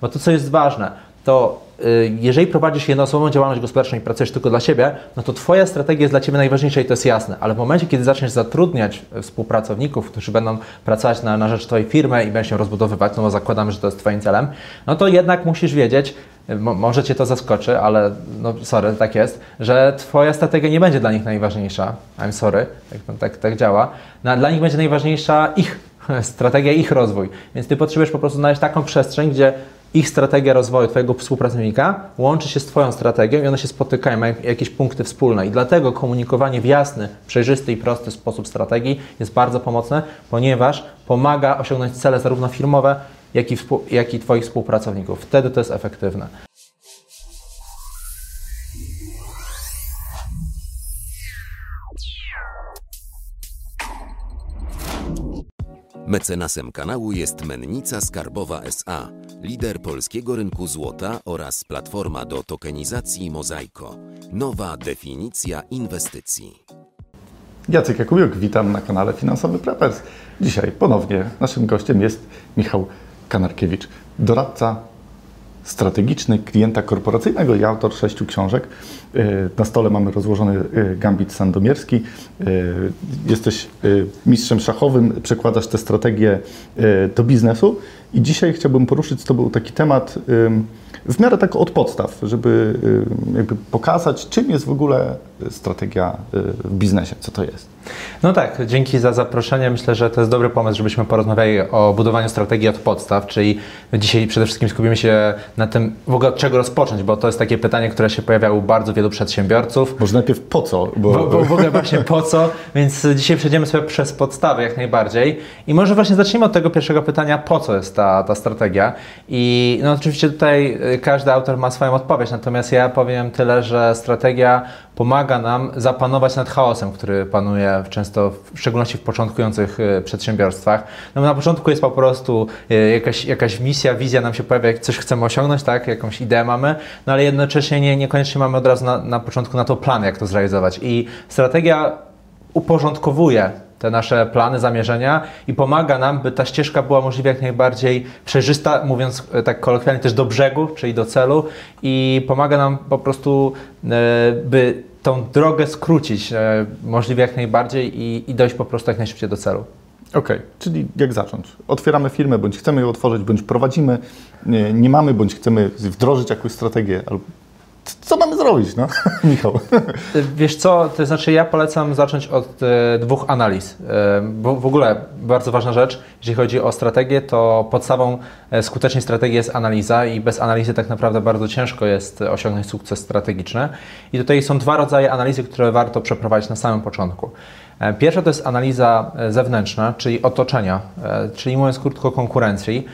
Bo to, co jest ważne, to y, jeżeli prowadzisz jednoosobową działalność gospodarczą i pracujesz tylko dla siebie, no to Twoja strategia jest dla Ciebie najważniejsza i to jest jasne. Ale w momencie, kiedy zaczniesz zatrudniać współpracowników, którzy będą pracować na, na rzecz Twojej firmy i będą się rozbudowywać, no bo zakładamy, że to jest Twoim celem, no to jednak musisz wiedzieć, Mo może Cię to zaskoczy, ale no sorry, tak jest, że Twoja strategia nie będzie dla nich najważniejsza. I'm sorry, tak, tak, tak działa. No, dla nich będzie najważniejsza ich strategia, ich rozwój. Więc Ty potrzebujesz po prostu znaleźć taką przestrzeń, gdzie ich strategia rozwoju Twojego współpracownika łączy się z Twoją strategią i one się spotykają, mają jakieś punkty wspólne. I dlatego komunikowanie w jasny, przejrzysty i prosty sposób strategii jest bardzo pomocne, ponieważ pomaga osiągnąć cele zarówno firmowe, jak i, jak i Twoich współpracowników. Wtedy to jest efektywne. Mecenasem kanału jest Mennica Skarbowa SA, lider polskiego rynku złota oraz platforma do tokenizacji Mozaiko. Nowa definicja inwestycji. Jacek Jakubiuk, witam na kanale Finansowy Preppers. Dzisiaj ponownie naszym gościem jest Michał Kanarkiewicz, doradca strategiczny klienta korporacyjnego i autor sześciu książek. E, na stole mamy rozłożony e, gambit sandomierski. E, jesteś mistrzem szachowym, przekładasz tę strategię do biznesu i dzisiaj chciałbym poruszyć z Tobą taki temat w miarę tak od podstaw, żeby jakby pokazać, czym jest w ogóle strategia w biznesie, co to jest. No tak, dzięki za zaproszenie. Myślę, że to jest dobry pomysł, żebyśmy porozmawiali o budowaniu strategii od podstaw, czyli dzisiaj przede wszystkim skupimy się na tym, w ogóle od czego rozpocząć, bo to jest takie pytanie, które się pojawia u bardzo wielu przedsiębiorców. Może najpierw po co? Bo... Bo, bo w ogóle właśnie po co, więc dzisiaj przejdziemy sobie przez podstawy jak najbardziej i może właśnie zacznijmy od tego pierwszego pytania, po co jest ta, ta strategia i no oczywiście tutaj y, każdy autor ma swoją odpowiedź, natomiast ja powiem tyle, że strategia pomaga nam zapanować nad chaosem, który panuje często, w szczególności w początkujących e, przedsiębiorstwach. No na początku jest po prostu e, jakaś, jakaś misja, wizja nam się pojawia, coś chcemy osiągnąć, tak? jakąś ideę mamy, no ale jednocześnie nie, niekoniecznie mamy od razu na, na początku na to plan, jak to zrealizować. I strategia uporządkowuje te nasze plany, zamierzenia i pomaga nam, by ta ścieżka była możliwie jak najbardziej przejrzysta, mówiąc e, tak kolokwialnie też do brzegu, czyli do celu i pomaga nam po prostu, e, by tą drogę skrócić e, możliwie jak najbardziej i, i dojść po prostu jak najszybciej do celu. Okej, okay. czyli jak zacząć? Otwieramy firmę, bądź chcemy ją otworzyć, bądź prowadzimy, nie, nie mamy, bądź chcemy wdrożyć jakąś strategię, co mamy zrobić, no? Michał. Wiesz co, to znaczy ja polecam zacząć od e, dwóch analiz. E, bo w ogóle bardzo ważna rzecz, jeżeli chodzi o strategię, to podstawą e, skutecznej strategii jest analiza i bez analizy tak naprawdę bardzo ciężko jest osiągnąć sukces strategiczny. I tutaj są dwa rodzaje analizy, które warto przeprowadzić na samym początku. E, pierwsza to jest analiza e, zewnętrzna, czyli otoczenia, e, czyli mówiąc krótko konkurencji,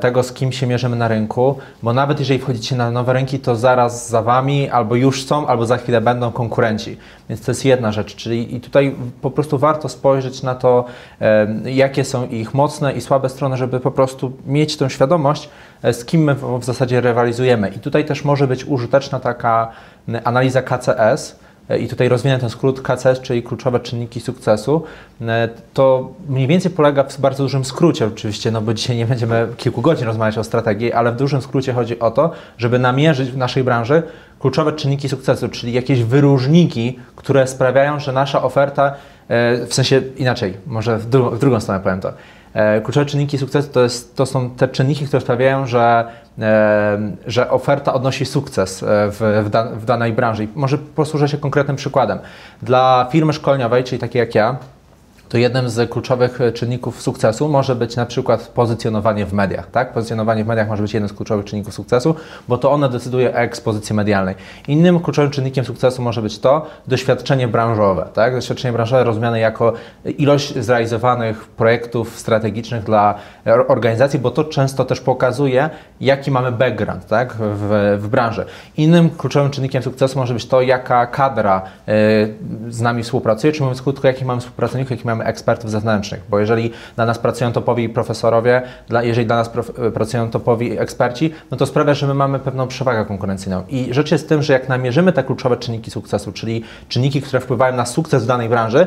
tego z kim się mierzymy na rynku, bo nawet jeżeli wchodzicie na nowe rynki, to zaraz za Wami albo już są, albo za chwilę będą konkurenci. Więc to jest jedna rzecz, czyli i tutaj po prostu warto spojrzeć na to, jakie są ich mocne i słabe strony, żeby po prostu mieć tę świadomość, z kim my w zasadzie rywalizujemy. I tutaj też może być użyteczna taka analiza KCS, i tutaj rozwinę ten skrót KCS, czyli kluczowe czynniki sukcesu, e, to mniej więcej polega w bardzo dużym skrócie oczywiście, no bo dzisiaj nie będziemy kilku godzin rozmawiać o strategii, ale w dużym skrócie chodzi o to, żeby namierzyć w naszej branży kluczowe czynniki sukcesu, czyli jakieś wyróżniki, które sprawiają, że nasza oferta, e, w sensie inaczej, może w, dru w drugą stronę powiem to, Kluczowe czynniki sukcesu to, jest, to są te czynniki, które sprawiają, że że oferta odnosi sukces e, w, w, da, w danej branży. I może posłużę się konkretnym przykładem. Dla firmy szkoleniowej, czyli takiej jak ja, to jednym z kluczowych czynników sukcesu może być na przykład pozycjonowanie w mediach. Tak? Pozycjonowanie w mediach może być jednym z kluczowych czynników sukcesu, bo to ono decyduje o ekspozycji medialnej. Innym kluczowym czynnikiem sukcesu może być to doświadczenie branżowe. Tak? Doświadczenie branżowe rozumiane jako ilość zrealizowanych projektów strategicznych dla organizacji, bo to często też pokazuje, jaki mamy background tak? w, w branży. Innym kluczowym czynnikiem sukcesu może być to, jaka kadra y, z nami współpracuje, czy mówiąc krótko, jakich mamy współpracowników, jakich mamy mamy ekspertów zewnętrznych, bo jeżeli dla nas pracują topowi profesorowie, dla, jeżeli dla nas prof, pracują topowi eksperci, no to sprawia, że my mamy pewną przewagę konkurencyjną. I rzecz jest w tym, że jak namierzymy te kluczowe czynniki sukcesu, czyli czynniki, które wpływają na sukces w danej branży,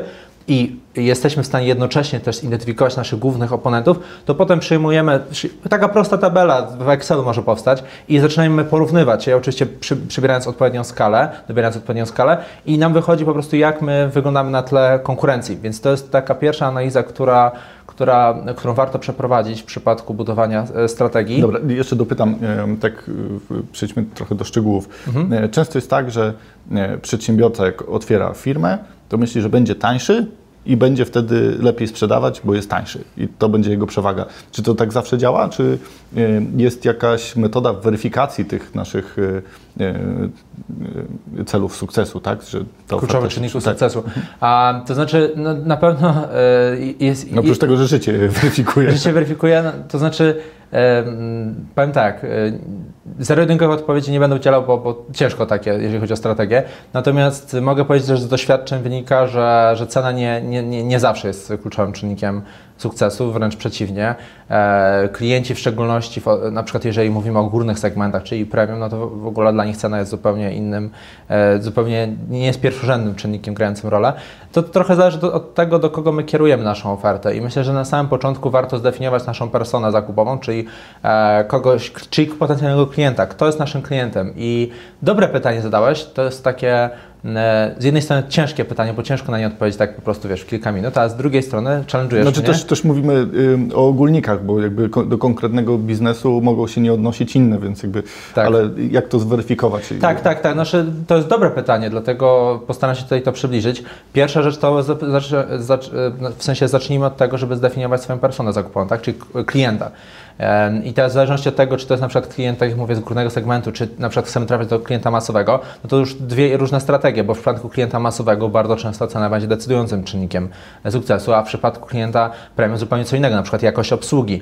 i jesteśmy w stanie jednocześnie też zidentyfikować naszych głównych oponentów, to potem przyjmujemy, taka prosta tabela w Excelu może powstać i zaczynamy porównywać je, oczywiście przy, przybierając odpowiednią skalę, dobierając odpowiednią skalę i nam wychodzi po prostu jak my wyglądamy na tle konkurencji, więc to jest taka pierwsza analiza, która która, którą warto przeprowadzić w przypadku budowania e, strategii. Dobra, jeszcze dopytam, e, tak e, przejdźmy trochę do szczegółów. Mhm. Często jest tak, że przedsiębiorca jak otwiera firmę, to myśli, że będzie tańszy, i będzie wtedy lepiej sprzedawać, bo jest tańszy i to będzie jego przewaga. Czy to tak zawsze działa, czy jest jakaś metoda weryfikacji tych naszych celów sukcesu, tak? Że Kluczowych czynników tak. sukcesu. A, to znaczy, no, na pewno jest... No oprócz tego, że życie weryfikuje. Życie weryfikuje, no, to znaczy Powiem tak, zero-jedynkowych odpowiedzi nie będę udzielał, bo, bo, ciężko takie, jeżeli chodzi o strategię. Natomiast mogę powiedzieć, że z doświadczeń wynika, że, że cena nie, nie, nie, nie zawsze jest kluczowym czynnikiem sukcesu, wręcz przeciwnie. E, klienci w szczególności, na przykład jeżeli mówimy o górnych segmentach, czyli premium, no to w ogóle dla nich cena jest zupełnie innym, e, zupełnie nie jest pierwszorzędnym czynnikiem grającym rolę. To trochę zależy od tego, do kogo my kierujemy naszą ofertę i myślę, że na samym początku warto zdefiniować naszą personę zakupową, czyli e, kogoś, czyli potencjalnego klienta, kto jest naszym klientem i dobre pytanie zadałeś, to jest takie z jednej strony ciężkie pytanie, bo ciężko na nie odpowiedzieć tak po prostu, wiesz, w kilka minut, a z drugiej strony challenge'ujesz Znaczy też, też mówimy y, o ogólnikach, bo jakby do konkretnego biznesu mogą się nie odnosić inne, więc jakby, tak. ale jak to zweryfikować? Tak, tak, tak. Znaczy, to jest dobre pytanie, dlatego postaram się tutaj to przybliżyć. Pierwsza rzecz to, w sensie zacznijmy od tego, żeby zdefiniować swoją personę zakupową, tak, czyli klienta. I teraz w zależności od tego, czy to jest na przykład klient, tak jak mówię, z górnego segmentu, czy na przykład chcemy trafić do klienta masowego, no to już dwie różne strategie, bo w przypadku klienta masowego bardzo często cena będzie decydującym czynnikiem sukcesu, a w przypadku klienta premium zupełnie co innego, na przykład jakość obsługi.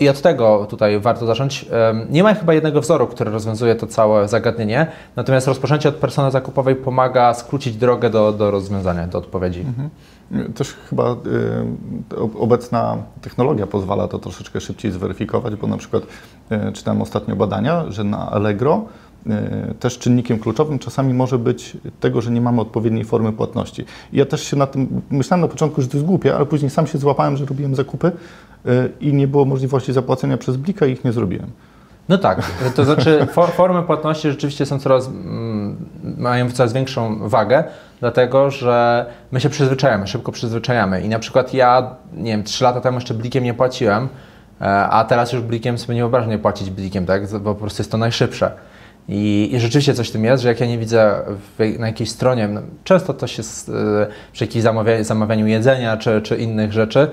I, od tego tutaj warto zacząć. Nie ma chyba jednego wzoru, który rozwiązuje to całe zagadnienie, natomiast rozpoczęcie od persony zakupowej pomaga skrócić drogę do, do rozwiązania, do odpowiedzi. Mhm. Też chyba y, obecna technologia pozwala to troszeczkę szybciej zweryfikować, bo na przykład y, czytałem ostatnio badania, że na Allegro y, też czynnikiem kluczowym czasami może być tego, że nie mamy odpowiedniej formy płatności. I ja też się na tym myślałem na początku, że to jest głupie, ale później sam się złapałem, że robiłem zakupy i nie było możliwości zapłacenia przez Blika i ich nie zrobiłem. No tak, to znaczy for, formy płatności rzeczywiście są coraz, mm, mają coraz większą wagę, dlatego że my się przyzwyczajamy, szybko przyzwyczajamy i na przykład ja, nie wiem, trzy lata temu jeszcze blikiem nie płaciłem, e, a teraz już blikiem sobie nie wyobrażam nie płacić blikiem, tak, bo po prostu jest to najszybsze. I, I, rzeczywiście coś w tym jest, że jak ja nie widzę w, na jakiejś stronie, no, często to się z, y, przy jakimś zamawia, zamawianiu jedzenia czy, czy innych rzeczy,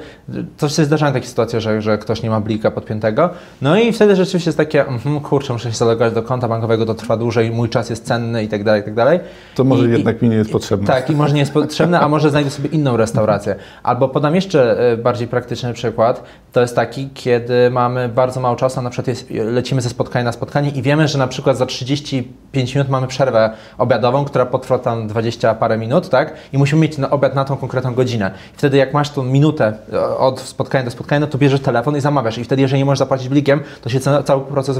to się zdarzają takie sytuacje, że, że ktoś nie ma blika podpiętego. No i wtedy rzeczywiście jest takie, mm, kurczę, muszę się zalogować do konta bankowego, to trwa dłużej, mój czas jest cenny i tak dalej, i tak dalej. To może I, jednak mi nie jest potrzebne. Tak, i może nie jest potrzebne, a może znajdę sobie inną restaurację. Albo podam jeszcze y, bardziej praktyczny przykład. To jest taki, kiedy mamy bardzo mało czasu, na przykład jest, lecimy ze spotkania na spotkanie i wiemy, że na przykład za 30 35 minut mamy przerwę obiadową, która potrwa tam 20 parę minut, tak? I musimy mieć na obiad na tą konkretną godzinę. I wtedy jak masz tą minutę e, od spotkania do spotkania, no to bierzesz telefon i zamawiasz. I wtedy jeżeli nie możesz zapłacić blikiem, to się cały proces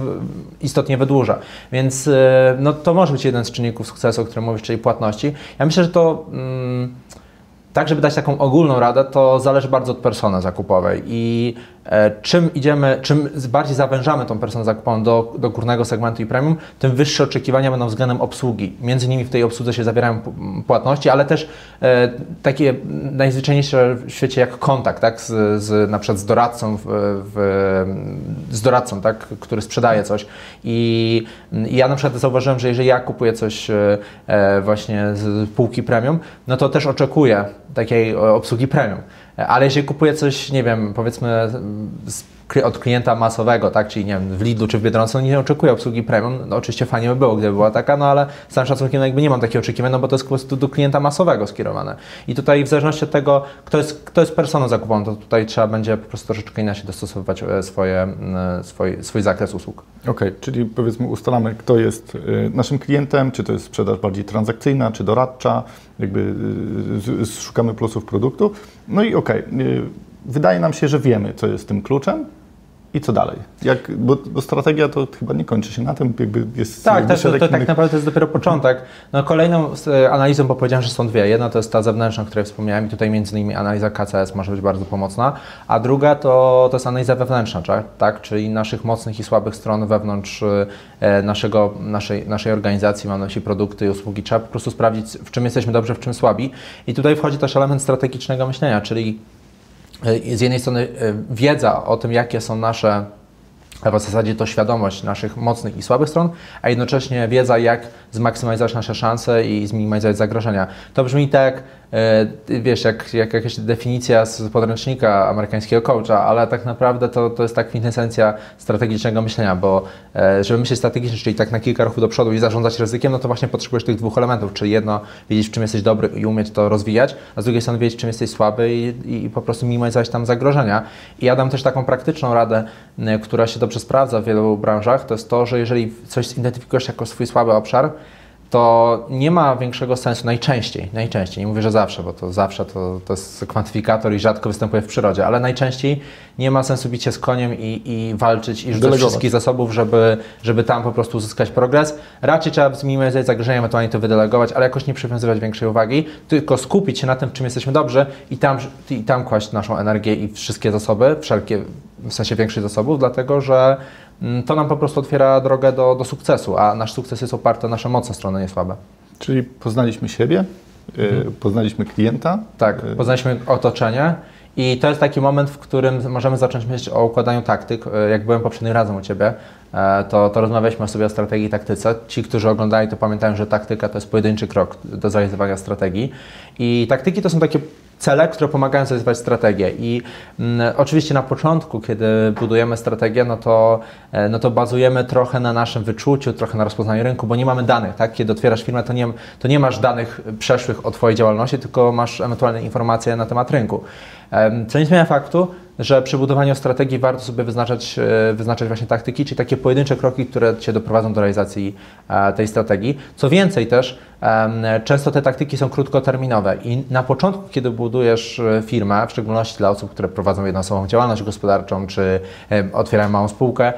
istotnie wydłuża. Więc e, no, to może być jeden z czynników sukcesu, o którym mówisz, czyli płatności. Ja myślę, że to... Mm, tak, żeby dać taką ogólną radę, to zależy bardzo od persony zakupowej i czym idziemy, czym bardziej zawężamy tą personę zakupową do, do górnego segmentu i premium, tym wyższe oczekiwania będą względem obsługi. Między innymi w tej obsłudze się zawierają płatności, ale też e, takie najzwyczajniejsze w świecie jak kontakt, tak, z, z, na przykład z doradcą, w, w, z doradcą, tak, który sprzedaje coś. I, I ja na przykład zauważyłem, że jeżeli ja kupuję coś e, właśnie z półki premium, no to też oczekuję takiej obsługi premium. Ale jeżeli kupuję coś, nie wiem, powiedzmy od klienta masowego, tak, czyli nie wiem, w Lidlu czy w Biedronce, no nie oczekuję obsługi premium. No, oczywiście fajnie by było, gdyby była taka, no ale z całym szacunkiem no, jakby nie mam takiego oczekiwania, no bo to jest po prostu do klienta masowego skierowane. I tutaj w zależności od tego, kto jest, kto jest personą zakupową, to tutaj trzeba będzie po prostu troszeczkę inaczej dostosowywać e, swoje, e, swój, swój zakres usług. Okej, okay, czyli powiedzmy ustalamy, kto jest e, naszym klientem, czy to jest sprzedaż bardziej transakcyjna, czy doradcza, jakby szukamy plusów produktu. No i okej, okay, wydaje nam się, że wiemy, co jest tym kluczem I co dalej? Jak, bo, bo, strategia to chyba nie kończy się na tym, jakby jest... Tak, też, to, to, tak naprawdę to jest dopiero początek. No, kolejną e, analizą, bo powiedziałem, że są dwie. Jedna to jest ta zewnętrzna, o której wspomniałem i tutaj między innymi analiza KCS może być bardzo pomocna, a druga to, to jest analiza wewnętrzna, tak? czyli naszych mocnych i słabych stron wewnątrz e, naszego, naszej, naszej organizacji, mam na myśli produkty i usługi. Trzeba po prostu sprawdzić, w czym jesteśmy dobrze, w czym słabi. I tutaj wchodzi też element strategicznego myślenia, czyli z jednej strony e, wiedza o tym, jakie są nasze w zasadzie to świadomość naszych mocnych i słabych stron, a jednocześnie wiedza, jak zmaksymalizować nasze szanse i zminimalizować zagrożenia. To brzmi tak, E, wiesz, jak, jak jakaś definicja z podręcznika amerykańskiego coacha, ale tak naprawdę to, to jest tak kwintesencja strategicznego myślenia, bo e, żeby myśleć strategicznie, czyli tak na kilka ruchów do przodu i zarządzać ryzykiem, no to właśnie potrzebujesz tych dwóch elementów, czyli jedno, wiedzieć w czym jesteś dobry i umieć to rozwijać, a z drugiej strony wiedzieć w czym jesteś słaby i, i po prostu minimalizować tam zagrożenia. I ja dam też taką praktyczną radę, która się dobrze sprawdza w wielu branżach, to jest to, że jeżeli coś zidentyfikujesz jako swój słaby obszar, to nie ma większego sensu najczęściej, najczęściej, nie mówię, że zawsze, bo to zawsze to, to jest kwantyfikator i rzadko występuje w przyrodzie, ale najczęściej nie ma sensu bić się z koniem i, i walczyć i rzucać wszystkich zasobów, żeby, żeby tam po prostu uzyskać progres. Raczej trzeba zminimalizować zagrożenia, ewentualnie to wydelegować, ale jakoś nie przywiązywać większej uwagi, tylko skupić się na tym, w czym jesteśmy dobrzy i tam, i tam kłaść naszą energię i wszystkie zasoby, wszelkie, w sensie większych zasobów, dlatego że to nam po prostu otwiera drogę do, do sukcesu, a nasz sukces jest oparty na nasze mocne strony, nie słabe. Czyli poznaliśmy siebie, y, mhm. poznaliśmy klienta. Tak, y, poznaliśmy otoczenie i to jest taki moment, w którym możemy zacząć myśleć o układaniu taktyk. Y, jak byłem poprzednim razem u Ciebie, to, to rozmawialiśmy sobie o strategii i taktyce. Ci, którzy oglądali, to pamiętają, że taktyka to jest pojedynczy krok do zrealizowania strategii. I taktyki to są takie cele, które pomagają zrealizować strategię. I mm, oczywiście na początku, kiedy budujemy strategię, no to, e, no to bazujemy trochę na naszym wyczuciu, trochę na rozpoznaniu rynku, bo nie mamy danych, tak? Kiedy otwierasz firmę, to nie, to nie masz danych przeszłych o Twojej działalności, tylko masz ewentualne informacje na temat rynku. Co nie zmienia faktu, że przy budowaniu strategii warto sobie wyznaczać, e, wyznaczać właśnie taktyki, czyli takie pojedyncze kroki, które Cię doprowadzą do realizacji e, tej strategii. Co więcej też, często te taktyki są krótkoterminowe i na początku, kiedy budujesz e, firmę, w szczególności dla osób, które prowadzą jednoosobową działalność gospodarczą, czy otwierają małą spółkę,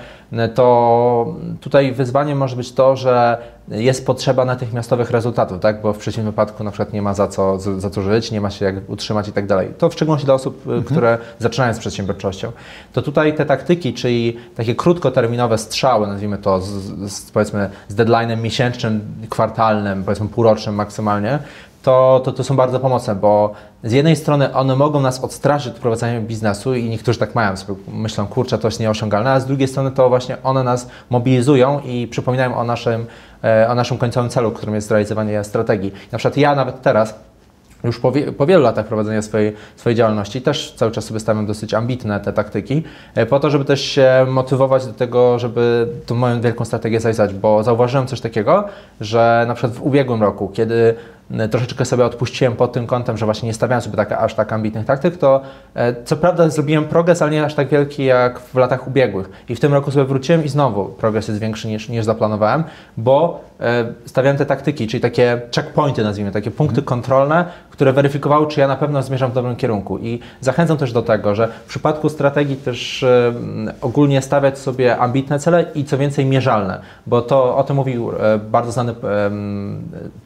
to tutaj wyzwaniem może być to, że jest potrzeba natychmiastowych rezultatów, tak? bo w przeciwnym wypadku na przykład nie ma za co, za co żyć, nie ma się jak utrzymać i tak dalej. To w szczególności dla osób, mhm. które zaczynają z przedsiębiorczością. To tutaj te taktyki, czyli takie krótkoterminowe strzały, nazwijmy to z, z powiedzmy z deadline'em miesięcznym, kwartalnym, powiedzmy półrocznym maksymalnie, to, to, to są bardzo pomocne, bo z jednej strony one mogą nas odstraszyć od prowadzenia biznesu i niektórzy tak mają, sobie myślą, kurczę, to jest nieosiągalne, a z drugiej strony to właśnie one nas mobilizują i przypominają o naszym, e, o naszym końcowym celu, którym jest realizowanie strategii. Na przykład ja nawet teraz już po, po, wielu latach prowadzenia swojej, swojej działalności też cały czas sobie stawiam dosyć ambitne te taktyki, e, po to, żeby też się motywować do tego, żeby tą moją wielką strategię zajrzeć, bo zauważyłem coś takiego, że na przykład w ubiegłym roku, kiedy troszeczkę sobie odpuściłem pod tym kątem, że właśnie nie stawiałem sobie tak, aż tak ambitnych taktyk, to e, co prawda zrobiłem progres, ale nie aż tak wielki jak w latach ubiegłych. I w tym roku sobie wróciłem i znowu progres jest większy niż, niż zaplanowałem, bo e, stawiałem te taktyki, czyli takie checkpointy nazwijmy, takie punkty kontrolne, które weryfikowały, czy ja na pewno zmierzam w dobrym kierunku. I zachęcam też do tego, że w przypadku strategii też ogólnie stawiać sobie ambitne cele i co więcej mierzalne, bo to o tym mówił bardzo znany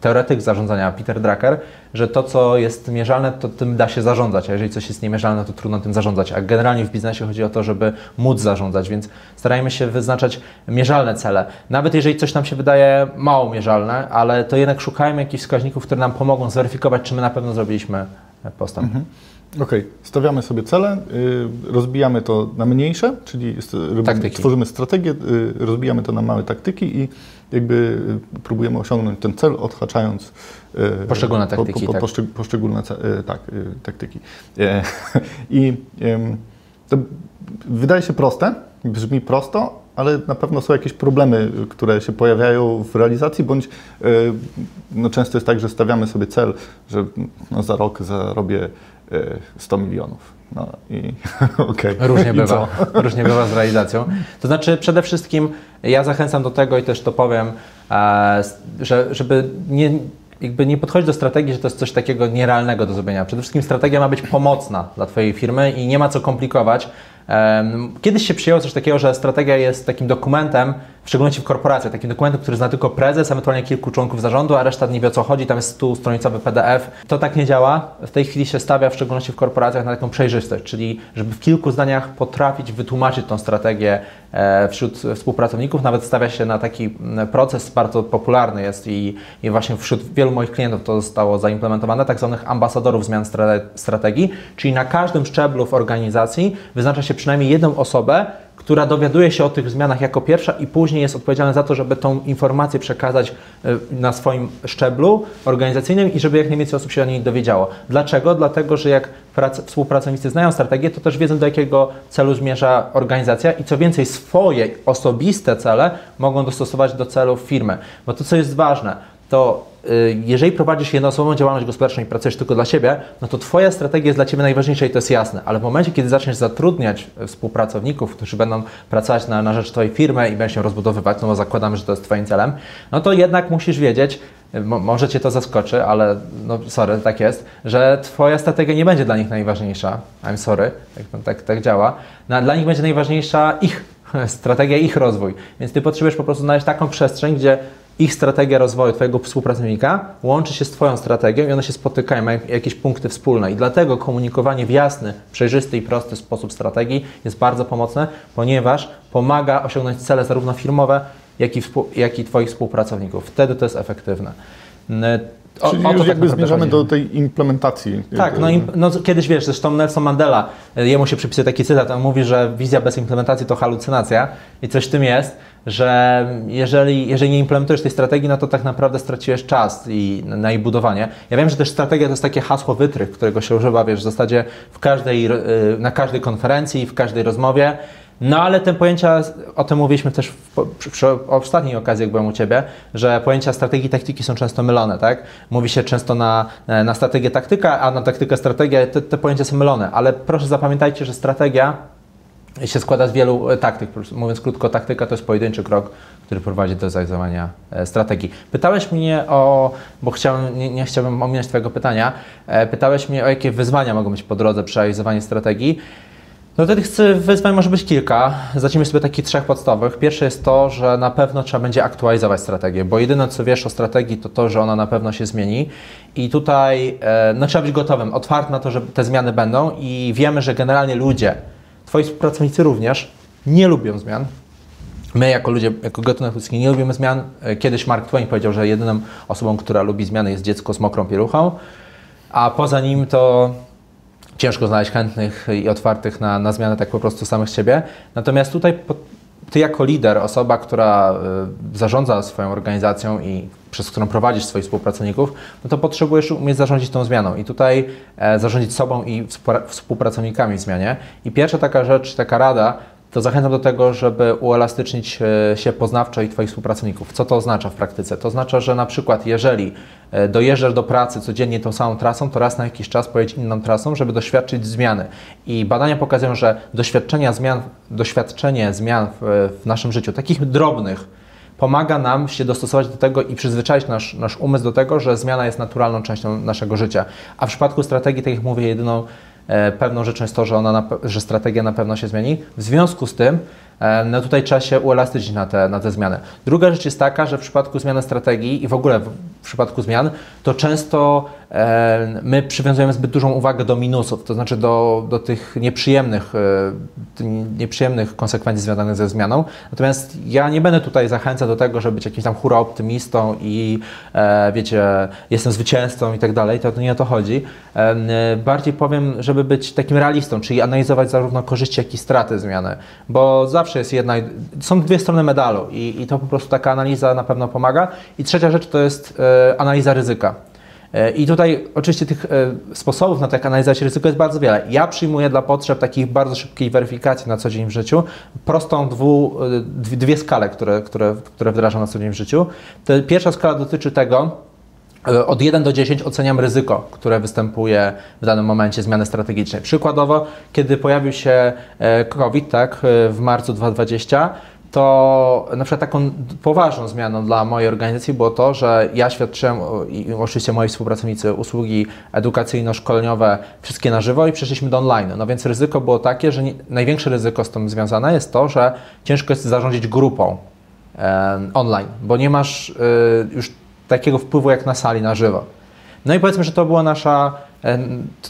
teoretyk zarządzania Peter Drucker, że to, co jest mierzalne, to tym da się zarządzać, a jeżeli coś jest niemierzalne, to trudno tym zarządzać. A generalnie w biznesie chodzi o to, żeby móc zarządzać, więc starajmy się wyznaczać mierzalne cele. Nawet jeżeli coś nam się wydaje mało mierzalne, ale to jednak szukajmy jakichś wskaźników, które nam pomogą zweryfikować, czy my na pewno zrobiliśmy postęp. Mhm. Okej, okay. stawiamy sobie cele, y, rozbijamy to na mniejsze, czyli robimy, tworzymy strategię, y, rozbijamy to na małe taktyki i jakby y, próbujemy osiągnąć ten cel, odhaczając y, poszczególne taktyki. Po, po, tak. poszczególne y, tak, taktyki. E, I to wydaje się proste, brzmi prosto, ale na pewno są jakieś problemy, które się pojawiają w realizacji, bądź no, często jest tak, że stawiamy sobie cel, że no, za rok zarobię 100 milionów. No i okay. Różnie bywa. Różnie bywa z realizacją. To znaczy przede wszystkim ja zachęcam do tego i też to powiem, e, że, żeby nie, jakby nie podchodzić do strategii, że to jest coś takiego nierealnego do zrobienia. Przede wszystkim strategia ma być pomocna dla Twojej firmy i nie ma co komplikować. Kiedyś się przyjęło coś takiego, że strategia jest takim dokumentem, w szczególności w korporacjach, takim dokumentem, który zna tylko prezes, ewentualnie kilku członków zarządu, a reszta nie wie o co chodzi, tam jest 100-stronicowy PDF. To tak nie działa. W tej chwili się stawia, w szczególności w korporacjach, na taką przejrzystość, czyli żeby w kilku zdaniach potrafić wytłumaczyć tą strategię e, wśród współpracowników. Nawet stawia się na taki proces bardzo popularny jest i, i właśnie wśród wielu moich klientów to zostało zaimplementowane, tak zwanych ambasadorów zmian strategii, czyli na każdym szczeblu w organizacji wyznacza się przynajmniej jedną osobę, która dowiaduje się o tych zmianach jako pierwsza i później jest odpowiedzialna za to, żeby tą informację przekazać e, na swoim szczeblu organizacyjnym i żeby jak najwięcej osób się o niej dowiedziało. Dlaczego? Dlatego, że jak prac, współpracownicy znają strategię, to też wiedzą do jakiego celu zmierza organizacja i co więcej swoje osobiste cele mogą dostosować do celów firmy. Bo to, co jest ważne, to y, jeżeli prowadzisz jednoosobową działalność gospodarczą i pracujesz tylko dla siebie, no to Twoja strategia jest dla Ciebie najważniejsza i to jest jasne. Ale w momencie, kiedy zaczniesz zatrudniać współpracowników, którzy będą pracować na, na rzecz Twojej firmy i będą się rozbudowywać, no bo zakładamy, że to jest Twoim celem, no to jednak musisz wiedzieć, może Cię to zaskoczy, ale no sorry, tak jest, że Twoja strategia nie będzie dla nich najważniejsza. I'm sorry, tak, tak, tak działa. No, dla nich będzie najważniejsza ich strategia, ich rozwój. Więc Ty potrzebujesz po prostu znaleźć taką przestrzeń, gdzie ich strategia rozwoju Twojego współpracownika łączy się z Twoją strategią i one się spotykają, mają jakieś punkty wspólne. I dlatego komunikowanie w jasny, przejrzysty i prosty sposób strategii jest bardzo pomocne, ponieważ pomaga osiągnąć cele zarówno firmowe, jak i, jak i Twoich współpracowników. Wtedy to jest efektywne. O, Czyli o to tak jakby tak zmierzamy chodzi. do tej implementacji. Tak, no, no, kiedyś wiesz, zresztą Nelson Mandela, jemu się przypisuje taki cytat, on mówi, że wizja bez implementacji to halucynacja i coś w tym jest, że jeżeli, jeżeli nie implementujesz tej strategii, no to tak naprawdę straciłeś czas i, na jej budowanie. Ja wiem, że też strategia to jest takie hasło wytrych, którego się używa, wiesz, w zasadzie w każdej, y, na każdej konferencji, w każdej rozmowie, no ale te pojęcia, o tym mówiliśmy też w, przy, przy ostatniej okazji, jak byłem u Ciebie, że pojęcia strategii i taktyki są często mylone, tak? Mówi się często na, na strategię taktyka, a na taktykę strategia, te, te pojęcia są mylone, ale proszę zapamiętajcie, że strategia się składa z wielu e, taktyk. Mówiąc krótko, taktyka to jest pojedynczy krok, który prowadzi do zrealizowania e, strategii. Pytałeś mnie o, bo chciałem, nie, nie chciałbym ominąć Twojego pytania, e, pytałeś mnie o jakie wyzwania mogą być po drodze przy realizowaniu strategii. No tych wyzwań może być kilka. Zacznijmy sobie takich trzech podstawowych. Pierwsze jest to, że na pewno trzeba będzie aktualizować strategię, bo jedyne co wiesz o strategii to to, że ona na pewno się zmieni i tutaj no, trzeba być gotowym, otwartym na to, że te zmiany będą i wiemy, że generalnie ludzie, Twoi współpracownicy również nie lubią zmian. My jako ludzie, jako gatunek ludzki nie lubimy zmian. E, kiedyś Mark Twain powiedział, że jedyną osobą, która lubi zmiany jest dziecko z mokrą pieluchą, a poza nim to ciężko znaleźć chętnych i otwartych na, na zmianę tak po prostu samych siebie. Natomiast tutaj ty jako lider, osoba, która y, zarządza swoją organizacją i przez którą prowadzisz swoich współpracowników, no to potrzebujesz umieć zarządzić tą zmianą i tutaj e, zarządzić sobą i współpracownikami w zmianie. I pierwsza taka rzecz, taka rada, to zachęcam do tego, żeby uelastycznić e, się poznawczo i Twoich współpracowników. Co to oznacza w praktyce? To oznacza, że na przykład jeżeli e, dojeżdżasz do pracy codziennie tą samą trasą, to raz na jakiś czas pojedź inną trasą, żeby doświadczyć zmiany. I badania pokazują, że doświadczenia zmian, doświadczenie zmian w, w naszym życiu, takich drobnych, pomaga nam się dostosować do tego i przyzwyczaić nasz, nasz umysł do tego, że zmiana jest naturalną częścią naszego życia. A w przypadku strategii, tak jak mówię, jedyną pewną rzeczą jest to, że, ona na, że strategia na pewno się zmieni. W związku z tym E, no tutaj trzeba się uelastycznić na te, na te zmiany. Druga rzecz jest taka, że w przypadku zmiany strategii i w ogóle w, przypadku zmian, to często e, my przywiązujemy zbyt dużą uwagę do minusów, to znaczy do, do tych nieprzyjemnych, e, nieprzyjemnych konsekwencji związanych ze zmianą. Natomiast ja nie będę tutaj zachęcał do tego, żeby być jakimś tam hura optymistą i e, wiecie, jestem zwycięzcą i tak dalej, to, nie o to chodzi. E, bardziej powiem, żeby być takim realistą, czyli analizować zarówno korzyści, jak i straty zmiany, bo zawsze zawsze jest jedna, są dwie strony medalu i, i to po prostu taka analiza na pewno pomaga. I trzecia rzecz to jest e, analiza ryzyka. E, I tutaj oczywiście tych e, sposobów na to, jak analizować ryzyko jest bardzo wiele. Ja przyjmuję dla potrzeb takich bardzo szybkiej weryfikacji na co dzień w życiu prostą dwu, dwie skale, które, które, które wdrażam na co dzień w życiu. To pierwsza skala dotyczy tego, od 1 do 10 oceniam ryzyko, które występuje w danym momencie zmiany strategicznej. Przykładowo, kiedy pojawił się e, COVID tak, e, w marcu 2020, to na przykład taką poważną zmianą dla mojej organizacji było to, że ja świadczyłem i oczywiście moi współpracownicy usługi edukacyjno-szkoleniowe wszystkie na żywo i przeszliśmy do online. No więc ryzyko było takie, że nie, największe ryzyko z tym związane jest to, że ciężko jest zarządzić grupą e, online, bo nie masz e, już takiego wpływu jak na sali na żywo. No i powiedzmy, że to była nasza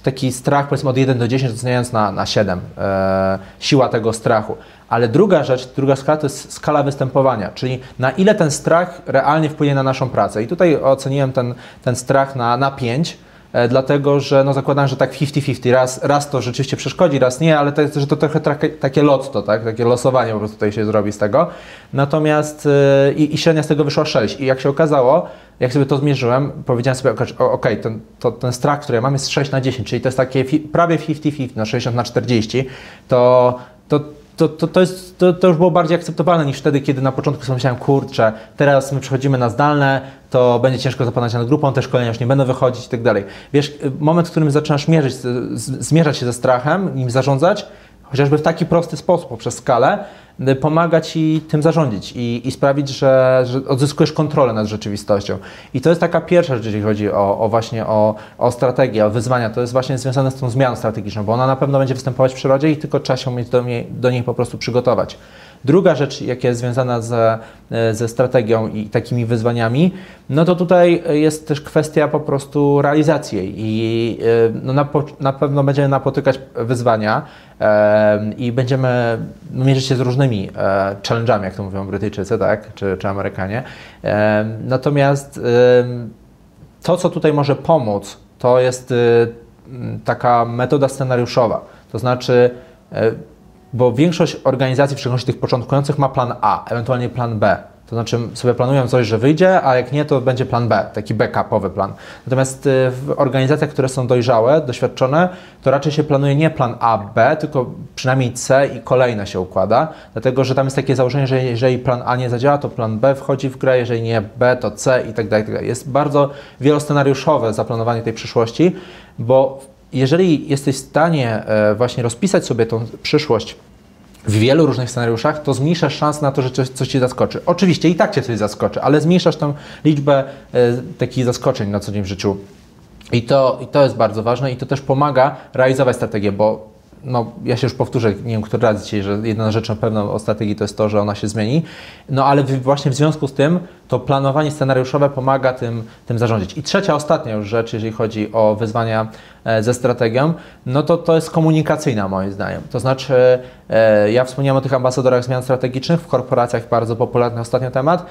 taki strach powiedzmy od 1 do 10, oceniając na, na 7, e, siła tego strachu. Ale druga rzecz, druga skala to jest skala występowania, czyli na ile ten strach realnie wpłynie na naszą pracę. I tutaj oceniłem ten, ten strach na, na 5, e, dlatego że no zakładam, że tak 50-50, raz, raz to rzeczywiście przeszkodzi, raz nie, ale to, że to trochę takie, takie lotto, tak? takie losowanie po prostu tutaj się zrobi z tego. Natomiast e, i, średnia z tego wyszła 6 i jak się okazało, jak sobie to zmierzyłem, powiedziałem sobie, ok, ten, ten strach, który ja mam jest 6 na 10, czyli to jest takie prawie 50-50, no 60 na 40, to, to to, to, to, jest, to, to, już było bardziej akceptowalne niż wtedy, kiedy na początku sobie myślałem, kurczę, teraz my przechodzimy na zdalne, to będzie ciężko zapanować nad grupą, te szkolenia już nie będą wychodzić i tak dalej. Wiesz, moment, w którym zaczynasz mierzyć, zmierzać się ze strachem, nim zarządzać, chociażby w taki prosty sposób, poprzez skalę, Y, pomaga Ci tym zarządzić i, i sprawić, że, że, odzyskujesz kontrolę nad rzeczywistością. I to jest taka pierwsza rzecz, jeżeli chodzi o, o właśnie o, o strategię, o wyzwania. To jest właśnie związane z tą zmianą strategiczną, bo ona na pewno będzie występować w przyrodzie i tylko trzeba się umieć do niej, do niej po prostu przygotować. Druga rzecz, jaka jest związana ze, ze strategią i takimi wyzwaniami, no to tutaj jest też kwestia po prostu realizacji i e, no na, na pewno będziemy napotykać wyzwania e, i będziemy mierzyć się z różnymi e, challenge'ami, jak to mówią Brytyjczycy, tak, czy, czy Amerykanie. E, natomiast e, to, co tutaj może pomóc, to jest e, taka metoda scenariuszowa, to znaczy bo większość organizacji, w szczególności tych początkujących, ma plan A, ewentualnie plan B. To znaczy sobie planują coś, że wyjdzie, a jak nie, to będzie plan B, taki backupowy plan. Natomiast y, w organizacjach, które są dojrzałe, doświadczone, to raczej się planuje nie plan A, B, tylko przynajmniej C i kolejne się układa, dlatego że tam jest takie założenie, że jeżeli plan A nie zadziała, to plan B wchodzi w grę, jeżeli nie B, to C i tak dalej. Tak jest bardzo wieloscenariuszowe zaplanowanie tej przyszłości, bo jeżeli jesteś w stanie e, właśnie rozpisać sobie tą przyszłość w wielu różnych scenariuszach, to zmniejszasz szans na to, że coś, coś Cię zaskoczy. Oczywiście i tak Cię coś zaskoczy, ale zmniejszasz tą liczbę e, takich zaskoczeń na co dzień w życiu. I to, I to jest bardzo ważne i to też pomaga realizować strategię, bo no, ja się już powtórzę, nie wiem, który raz dzisiaj, że jedna rzecz na pewno o strategii to jest to, że ona się zmieni, no ale właśnie w związku z tym to planowanie scenariuszowe pomaga tym, tym zarządzić. I trzecia, ostatnia już rzecz, jeżeli chodzi o wyzwania e, ze strategią, no to to jest komunikacyjna moim zdaniem. To znaczy, e, ja wspomniałem o tych ambasadorach zmian strategicznych w korporacjach, bardzo popularny ostatnio temat.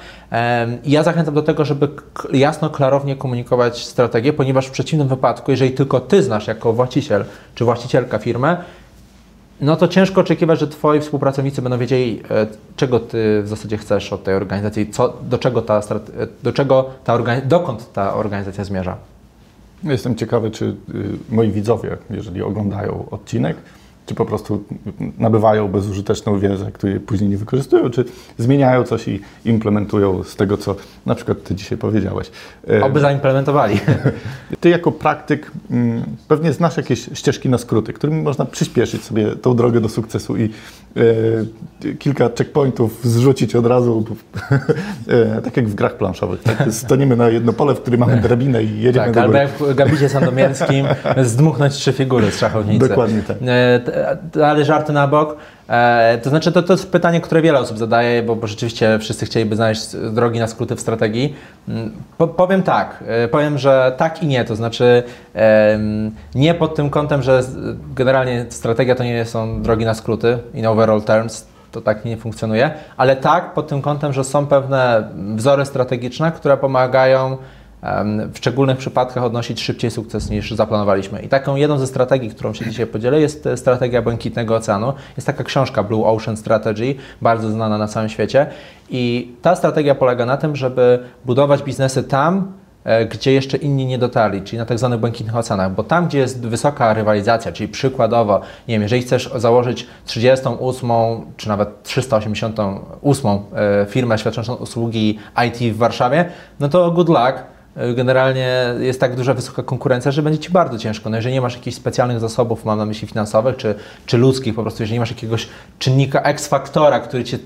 I ja zachęcam do tego, żeby jasno, klarownie komunikować strategię, ponieważ w przeciwnym wypadku, jeżeli tylko Ty znasz jako właściciel czy właścicielka firmy, no to ciężko oczekiwać, że Twoi współpracownicy będą wiedzieli, e, czego Ty w zasadzie chcesz od tej organizacji, co, do czego ta, e, do czego ta dokąd ta organizacja zmierza. Jestem ciekawy, czy y, moi widzowie, jeżeli oglądają odcinek, czy po prostu nabywają bezużyteczną wiedzę, której później nie wykorzystują, czy zmieniają coś i implementują z tego, co na przykład Ty dzisiaj powiedziałeś. E, Oby zaimplementowali. Ty jako praktyk mm, pewnie znasz jakieś ścieżki na skróty, którymi można przyspieszyć sobie tą drogę do sukcesu i kilka checkpointów zrzucić od razu, e, tak jak w grach planszowych. Tak? Staniemy na jedno pole, w którym mamy drabinę i jedziemy tak, do góry. albo jak w Gabicie Sandomierskim zdmuchnąć trzy figury z szachownicy. Dokładnie tak. E, ale żarty na bok. E, to znaczy, to, to jest pytanie, które wiele osób zadaje, bo, bo rzeczywiście wszyscy chcieliby znaleźć drogi na skróty w strategii. Mm, po, powiem tak, e, powiem, że tak i nie. To znaczy, nie pod tym kątem, że generalnie strategia to nie są drogi na skróty in overall terms, to tak nie funkcjonuje, ale tak pod tym kątem, że są pewne wzory strategiczne, które pomagają w szczególnych przypadkach odnosić szybciej sukces niż zaplanowaliśmy. I taką jedną ze strategii, którą się dzisiaj podzielę, jest e, strategia Błękitnego Oceanu. Jest taka książka Blue Ocean Strategy, bardzo znana na całym świecie. I ta strategia polega na tym, żeby budować biznesy tam, e, gdzie jeszcze inni nie dotarli, czyli na tak zwanych błękitnych oceanach, bo tam, gdzie jest wysoka rywalizacja, czyli przykładowo, nie wiem, jeżeli chcesz założyć 38 czy nawet 388 e, firmę świadczącą usługi IT w Warszawie, no to good luck, generalnie jest tak duża, wysoka konkurencja, że będzie Ci bardzo ciężko. No jeżeli nie masz jakichś specjalnych zasobów, mam na myśli finansowych czy, czy ludzkich, po prostu jeżeli nie masz jakiegoś czynnika X-faktora, który Cię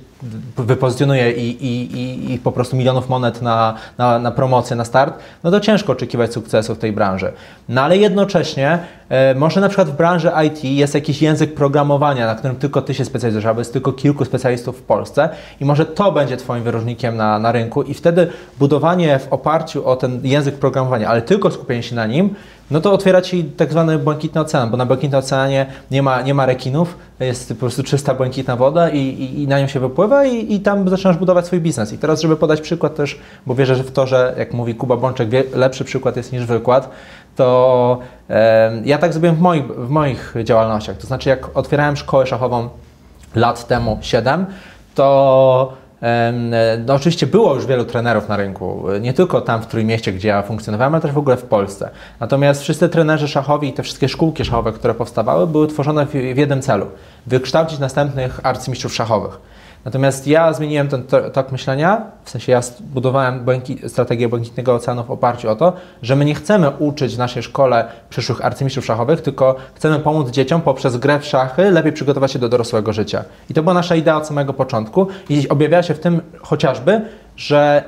wypozycjonuje i, i, i, i po prostu milionów monet na, na, na promocję, na start, no to ciężko oczekiwać sukcesu w tej branży. No ale jednocześnie e, może na przykład w branży IT jest jakiś język programowania, na którym tylko Ty się specjalizujesz, albo jest tylko kilku specjalistów w Polsce i może to będzie Twoim wyróżnikiem na, na rynku i wtedy budowanie w oparciu o ten język programowania, ale tylko skupienie się na nim, no to otwiera Ci tak zwany błękitny ocean, bo na błękitnym oceanie nie ma, nie ma rekinów, jest po prostu czysta błękitna woda i, i, i na nią się wypływa i, i, tam zaczynasz budować swój biznes. I teraz, żeby podać przykład też, bo wierzę w to, że jak mówi Kuba Bączek, lepszy przykład jest niż wykład, to e, ja tak zrobiłem w moich, w moich działalnościach. To znaczy, jak otwierałem szkołę szachową lat temu, 7, to no oczywiście było już wielu trenerów na rynku, nie tylko tam w Trójmieście, gdzie ja funkcjonowałem, ale też w ogóle w Polsce. Natomiast wszyscy trenerzy szachowi i te wszystkie szkółki szachowe, które powstawały, były tworzone w, w jednym celu – wykształcić następnych arcymistrzów szachowych. Natomiast ja zmieniłem ten tok myślenia, w sensie ja budowałem błęki, strategię Błękitnego Oceanu w oparciu o to, że my nie chcemy uczyć w naszej szkole przyszłych arcymistrzów szachowych, tylko chcemy pomóc dzieciom poprzez grę w szachy lepiej przygotować się do dorosłego życia. I to była nasza idea od samego początku i objawia się w tym chociażby, że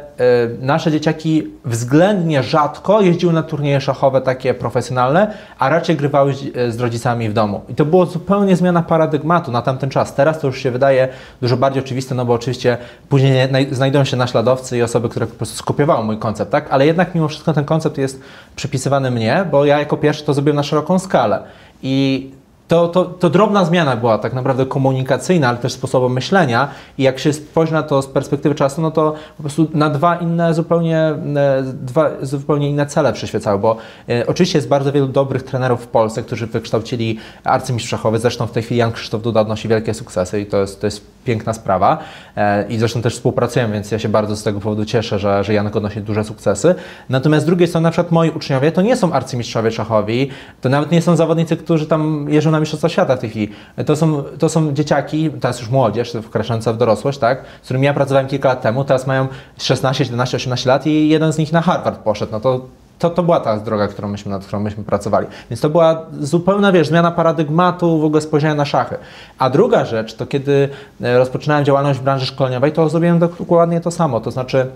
y, nasze dzieciaki względnie rzadko jeździły na turnieje szachowe takie profesjonalne, a raczej grywały z, y, z, rodzicami w domu. I to było zupełnie zmiana paradygmatu na tamten czas. Teraz to już się wydaje dużo bardziej oczywiste, no bo oczywiście później znajdują się naśladowcy i osoby, które po prostu skopiowały mój koncept, tak? Ale jednak mimo wszystko ten koncept jest przypisywany mnie, bo ja jako pierwszy to zrobiłem na szeroką skalę. I to, to, to drobna zmiana była tak naprawdę komunikacyjna, ale też sposobu myślenia. I jak się spojrzy na to z perspektywy czasu, no to po prostu na dwa inne zupełnie, e, dwa zupełnie inne cele przyświecały, bo e, oczywiście jest bardzo wielu dobrych trenerów w Polsce, którzy wykształcili arcymistrz szachowy, zresztą w tej chwili Jan Krzysztof Duda odnosi wielkie sukcesy i to jest, to jest piękna sprawa. E, i zresztą też współpracujemy, więc ja się bardzo z tego powodu cieszę, że, że Janek odnosi duże sukcesy. Natomiast z drugiej strony na przykład moi uczniowie to nie są arcymistrzowie szachowi, to nawet nie są zawodnicy, którzy tam jeżdżą na Mistrzostwa Świata w tej chwili. To są, to są dzieciaki, teraz już młodzież, wkraczająca w dorosłość, tak, z którymi ja pracowałem kilka lat temu, teraz mają 16, 17, 18 lat i jeden z nich na Harvard poszedł. No to to, to była ta droga, którą myśmy, nad którą myśmy pracowali. Więc to była zupełna, wiesz, zmiana paradygmatu, w ogóle spojrzenia na szachy. A druga rzecz, to kiedy e, rozpoczynałem działalność w branży szkoleniowej, to zrobiłem dokładnie to samo. To znaczy,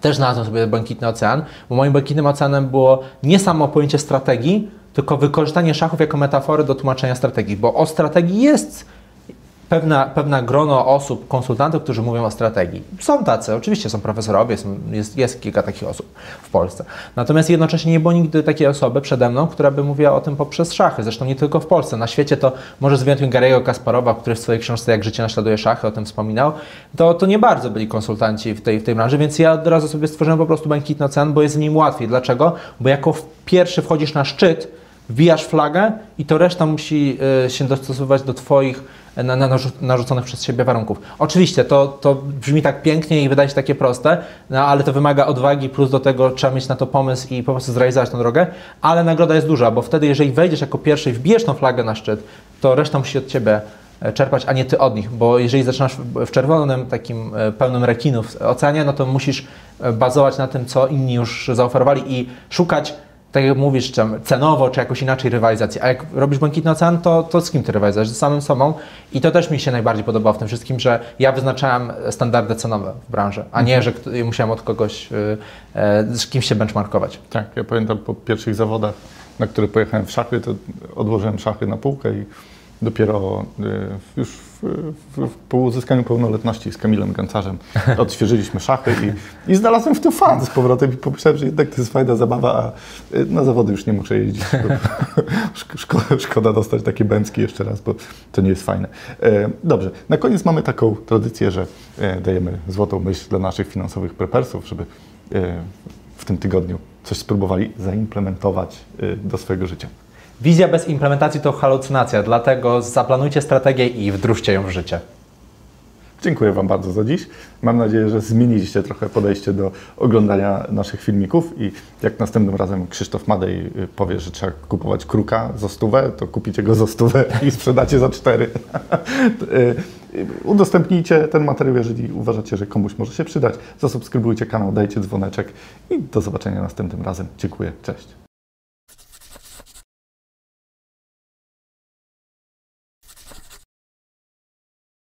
też znalazłem sobie błękitny ocean, bo moim błękitnym oceanem było nie samo pojęcie strategii, tylko wykorzystanie szachów jako metafory do tłumaczenia strategii, bo o strategii jest pewna, pewna grono osób, konsultantów, którzy mówią o strategii. Są tacy, oczywiście są profesorowie, są, jest, jest kilka takich osób w Polsce. Natomiast jednocześnie nie było nigdy takiej osoby przede mną, która by mówiła o tym poprzez szachy. Zresztą nie tylko w Polsce. Na świecie to może z wyjątkiem Gary'ego Kasparowa, który w swojej książce Jak życie naśladuje szachy o tym wspominał, to, to nie bardzo byli konsultanci w tej, w tej branży, więc ja od razu sobie stworzyłem po prostu błękitny ocean, bo jest z nim łatwiej. Dlaczego? Bo jako pierwszy wchodzisz na szczyt, wbijasz flagę i to reszta musi y, się dostosowywać do Twoich na narzuconych przez siebie warunków. Oczywiście to, to brzmi tak pięknie i wydaje się takie proste, no, ale to wymaga odwagi, plus do tego trzeba mieć na to pomysł i po prostu zrealizować tę drogę, ale nagroda jest duża, bo wtedy jeżeli wejdziesz jako pierwszy i wbijesz tą flagę na szczyt, to reszta musi od Ciebie e, czerpać, a nie Ty od nich, bo jeżeli zaczynasz w czerwonym, takim e, pełnym rekinów oceanie, no to musisz e, bazować na tym, co inni już zaoferowali i szukać tak jak mówisz, czy cenowo, czy jakoś inaczej rywalizacji. A jak robisz Błękitny Ocean, to, to z kim ty rywalizujesz? Z samym sobą. I to też mi się najbardziej podobało w tym wszystkim, że ja wyznaczałem standardy cenowe w branży, a nie, że musiałem od kogoś, yy, yy, z kimś się benchmarkować. Tak, ja pamiętam po pierwszych zawodach, na które pojechałem w szachy, to odłożyłem szachy na półkę i dopiero y, już w, po uzyskaniu pełnoletności z Kamilem Gancarzem odświeżyliśmy szachy i, i znalazłem w tym fan z powrotem i pomyślałem, że jednak to jest fajna zabawa, a y, na zawody już nie muszę jeździć. szkoda, szkoda dostać takie bęcki jeszcze raz, bo to nie jest fajne. E, dobrze, na koniec mamy taką tradycję, że e, dajemy złotą myśl dla naszych finansowych prepersów, żeby e, w tym tygodniu coś spróbowali zaimplementować do swojego życia. Wizja bez implementacji to halucynacja, dlatego zaplanujcie strategię i wdróżcie ją w życie. Dziękuję Wam bardzo za dziś. Mam nadzieję, że zmieniliście trochę podejście do oglądania naszych filmików i jak następnym razem Krzysztof Madej y, powie, że trzeba kupować kruka za stówę, to kupicie go za stówę i sprzedacie za cztery. Y, udostępnijcie ten materiał, jeżeli uważacie, że komuś może się przydać. Zasubskrybujcie kanał, dajcie dzwoneczek i do zobaczenia następnym razem. Dziękuję, cześć.